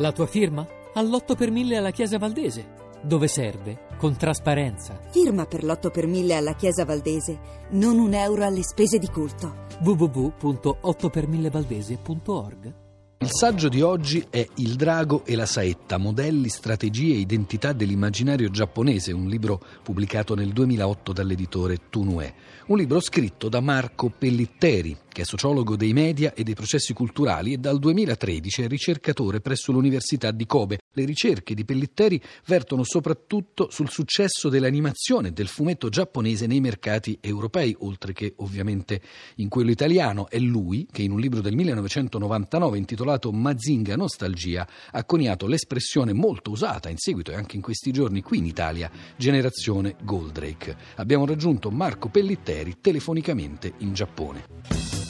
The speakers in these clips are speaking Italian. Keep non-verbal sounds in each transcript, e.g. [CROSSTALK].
La tua firma? All'8 per 1000 alla Chiesa Valdese. Dove serve? Con trasparenza. Firma per l'8 per 1000 alla Chiesa Valdese, non un euro alle spese di culto. www.8per1000valdese.org il saggio di oggi è Il drago e la saetta, modelli, strategie e identità dell'immaginario giapponese, un libro pubblicato nel 2008 dall'editore Tunue. Un libro scritto da Marco Pellitteri, che è sociologo dei media e dei processi culturali e dal 2013 è ricercatore presso l'Università di Kobe. Le ricerche di Pellitteri vertono soprattutto sul successo dell'animazione del fumetto giapponese nei mercati europei, oltre che ovviamente in quello italiano. È lui che in un libro del 1999 intitolato Mazinga Nostalgia ha coniato l'espressione molto usata in seguito e anche in questi giorni qui in Italia, generazione Goldrake. Abbiamo raggiunto Marco Pellitteri telefonicamente in Giappone.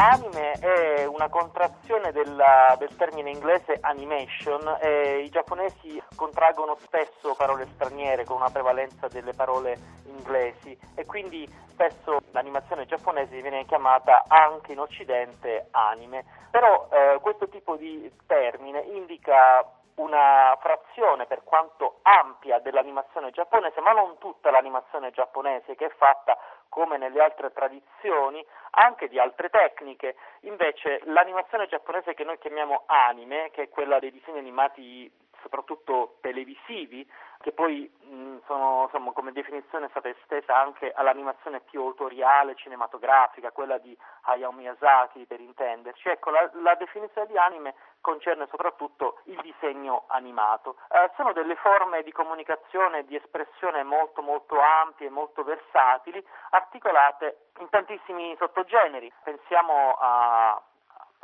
Anime è una contrazione della, del termine inglese animation e i giapponesi contraggono spesso parole straniere con una prevalenza delle parole inglesi e quindi spesso l'animazione giapponese viene chiamata anche in occidente anime. Però eh, questo tipo di termine indica una frazione per quanto ampia dell'animazione giapponese, ma non tutta l'animazione giapponese che è fatta come nelle altre tradizioni, anche di altre tecniche. Invece l'animazione giapponese che noi chiamiamo anime, che è quella dei disegni animati soprattutto televisivi, che poi mh, sono insomma, come definizione stata estesa anche all'animazione più autoriale, cinematografica, quella di Hayao Miyazaki per intenderci. Ecco, la, la definizione di anime concerne soprattutto il disegno animato. Eh, sono delle forme di comunicazione e di espressione molto molto ampie, molto versatili, articolate in tantissimi sottogeneri. Pensiamo a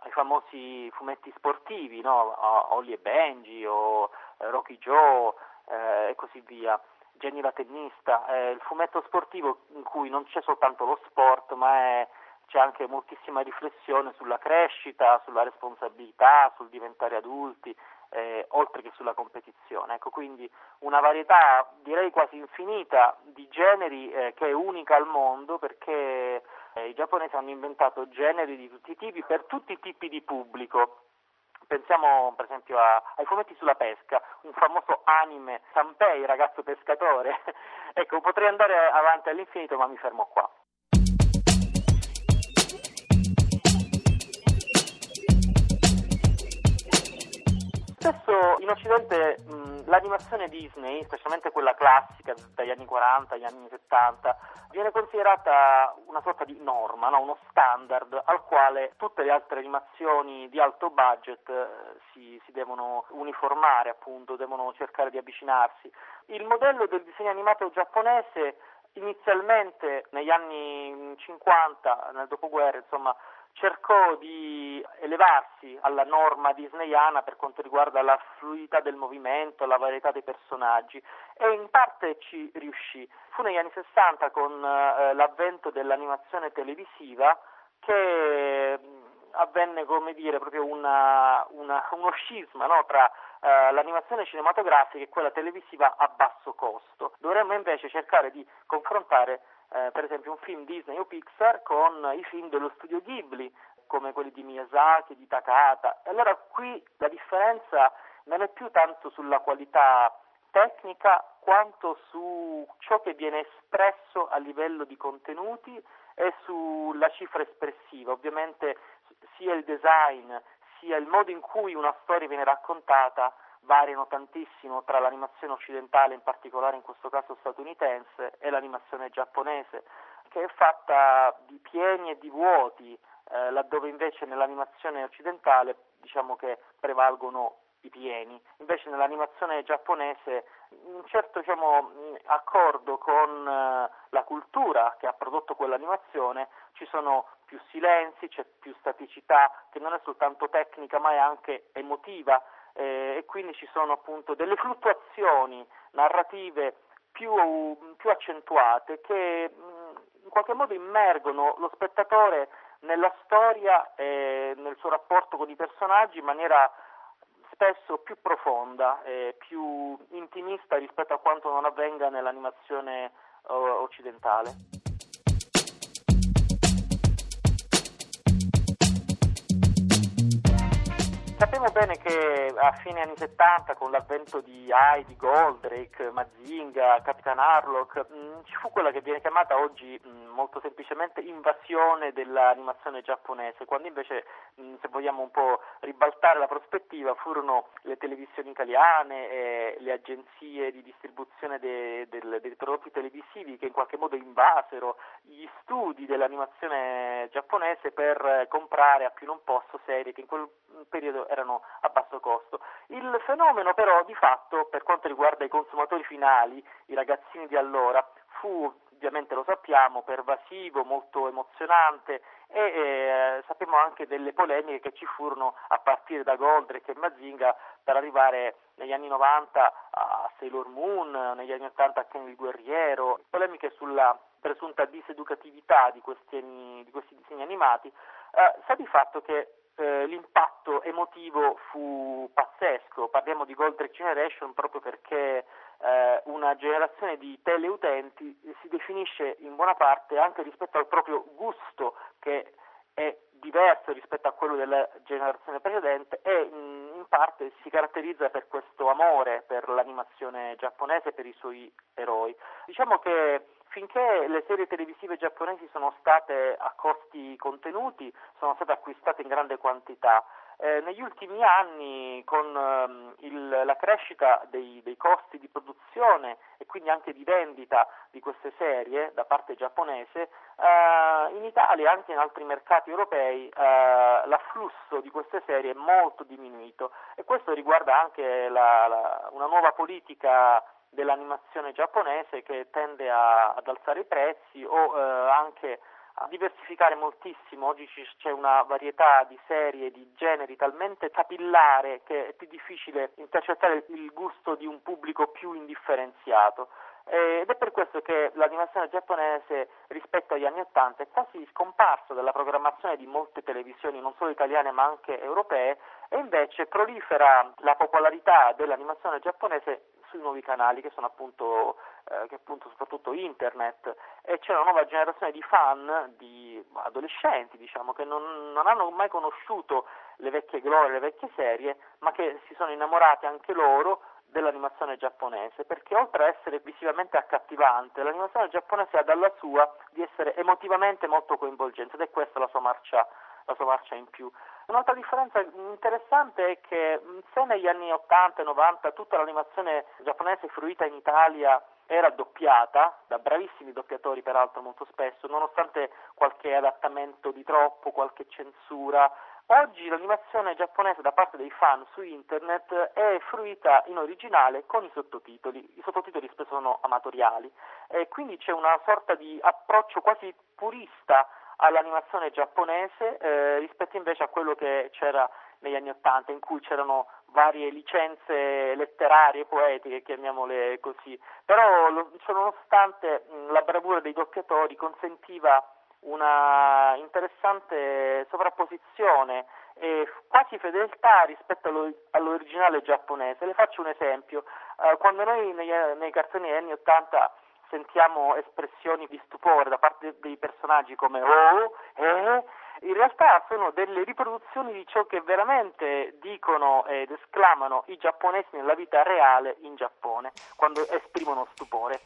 ai famosi fumetti sportivi, no? Olly e Benji o eh, Rocky Joe eh, e così via. Jenny la tennista, è il fumetto sportivo in cui non c'è soltanto lo sport, ma è, c'è anche moltissima riflessione sulla crescita, sulla responsabilità, sul diventare adulti, eh, oltre che sulla competizione. Ecco, quindi una varietà direi quasi infinita di generi eh, che è unica al mondo perché eh, i giapponesi hanno inventato generi di tutti i tipi per tutti i tipi di pubblico. Pensiamo per esempio a, ai fumetti sulla pesca, un famoso anime, Sanpei, ragazzo pescatore. [LAUGHS] ecco, potrei andare avanti all'infinito, ma mi fermo qua. Spesso in Occidente l'animazione Disney, specialmente quella classica dagli anni 40 agli anni 70, viene considerata una sorta di norma, no? uno standard al quale tutte le altre animazioni di alto budget eh, si, si, devono uniformare, appunto, devono cercare di avvicinarsi. Il modello del disegno animato giapponese inizialmente negli anni 50, nel dopoguerra, insomma, cercò di elevarsi alla norma disneyana per quanto riguarda la fluidità del movimento, la varietà dei personaggi e in parte ci riuscì. Fu negli anni 60 con eh, l'avvento dell'animazione televisiva che avvenne come dire proprio una, una, uno scisma no, tra eh, l'animazione cinematografica e quella televisiva a basso costo. Dovremmo invece cercare di confrontare eh, per esempio un film Disney o Pixar con i film dello studio Ghibli, come quelli di Miyazaki, di Takata. Allora qui la differenza non è più tanto sulla qualità tecnica quanto su ciò che viene espresso a livello di contenuti e sulla cifra espressiva. Ovviamente sia il design sia il modo in cui una storia viene raccontata variano tantissimo tra l'animazione occidentale, in particolare in questo caso statunitense, e l'animazione giapponese, che è fatta di pieni e di vuoti, eh, laddove invece nell'animazione occidentale diciamo che prevalgono i pieni. Invece nell'animazione giapponese un certo diciamo, accordo con eh, la cultura che ha prodotto quell'animazione, ci sono più silenzi, c'è più staticità che non è soltanto tecnica ma è anche emotiva eh, e quindi ci sono appunto delle fluttuazioni narrative più, più accentuate che mh, in qualche modo immergono lo spettatore nella storia e nel suo rapporto con i personaggi in maniera spesso più profonda e più intimista rispetto a quanto non avvenga nell'animazione uh, occidentale. Bene che a fine anni 70, con l'avvento di Heidi, Goldrake, Mazinga, Capitan Harlock, mm, ci fu quella che viene chiamata oggi mm, molto semplicemente invasione dell'animazione giapponese, quando invece, mm, se vogliamo un po' ribaltare la prospettiva, furono le televisioni italiane e le agenzie di distribuzione de, de, dei prodotti televisivi che in qualche modo invasero gli studi dell'animazione giapponese per comprare a più non posso serie che in quel periodo erano a basso costo. Il fenomeno però di fatto per quanto riguarda i consumatori finali, i ragazzini di allora, fu ovviamente lo sappiamo, pervasivo, molto emozionante e eh, sappiamo anche delle polemiche che ci furono a partire da Goldrake e Mazinga per arrivare negli anni 90 a Sailor Moon, negli anni 80 a Ken il Guerriero, polemiche sulla presunta diseducatività di questi, di questi disegni animati, eh, sa di fatto che eh, l'impatto emotivo fu pazzesco, parliamo di Goldrake Generation proprio perché eh, una generazione di teleutenti si definisce in buona parte anche rispetto al proprio gusto che è diverso rispetto a quello della generazione precedente e in parte si caratterizza per questo amore per l'animazione giapponese e per i suoi eroi. Diciamo che finché le serie televisive giapponesi sono state a costi contenuti, sono state acquistate in grande quantità, eh, negli ultimi anni con ehm, il, la crescita dei, dei, costi di produzione e quindi anche di vendita di queste serie da parte giapponese, eh, in Italia e anche in altri mercati europei eh, l'afflusso di queste serie è molto diminuito. E questo riguarda anche la, la, una nuova politica dell'animazione giapponese che tende a, ad alzare i prezzi o eh, anche a diversificare moltissimo, oggi c'è una varietà di serie, di generi talmente capillare che è più difficile intercettare il gusto di un pubblico più indifferenziato. Ed è per questo che l'animazione giapponese rispetto agli anni Ottanta è quasi scomparsa dalla programmazione di molte televisioni, non solo italiane ma anche europee, e invece prolifera la popolarità dell'animazione giapponese sui nuovi canali che sono appunto, eh, che appunto soprattutto internet e c'è una nuova generazione di fan, di adolescenti diciamo, che non, non hanno mai conosciuto le vecchie glorie, le vecchie serie, ma che si sono innamorati anche loro dell'animazione giapponese, perché oltre a essere visivamente accattivante, l'animazione giapponese ha dalla sua di essere emotivamente molto coinvolgente ed è questa la sua marcia, la sua marcia in più. Un'altra differenza interessante è che se negli anni 80 e 90 tutta l'animazione giapponese fruita in Italia era doppiata da bravissimi doppiatori peraltro molto spesso, nonostante qualche adattamento di troppo, qualche censura, Oggi l'animazione giapponese da parte dei fan su internet è fruita in originale con i sottotitoli. I sottotitoli spesso sono amatoriali e quindi c'è una sorta di approccio quasi purista all'animazione giapponese eh, rispetto invece a quello che c'era negli anni Ottanta in cui c'erano varie licenze letterarie, poetiche, chiamiamole così, però ciononostante la bravura dei doppiatori consentiva una interessante sovrapposizione e quasi fedeltà rispetto all'originale giapponese. Le faccio un esempio, eh, quando noi nei, nei cartoni degli anni 80 sentiamo espressioni di stupore da parte dei personaggi come oh, eh, in realtà sono delle riproduzioni di ciò che veramente dicono ed esclamano i giapponesi nella vita reale in Giappone, quando esprimono stupore.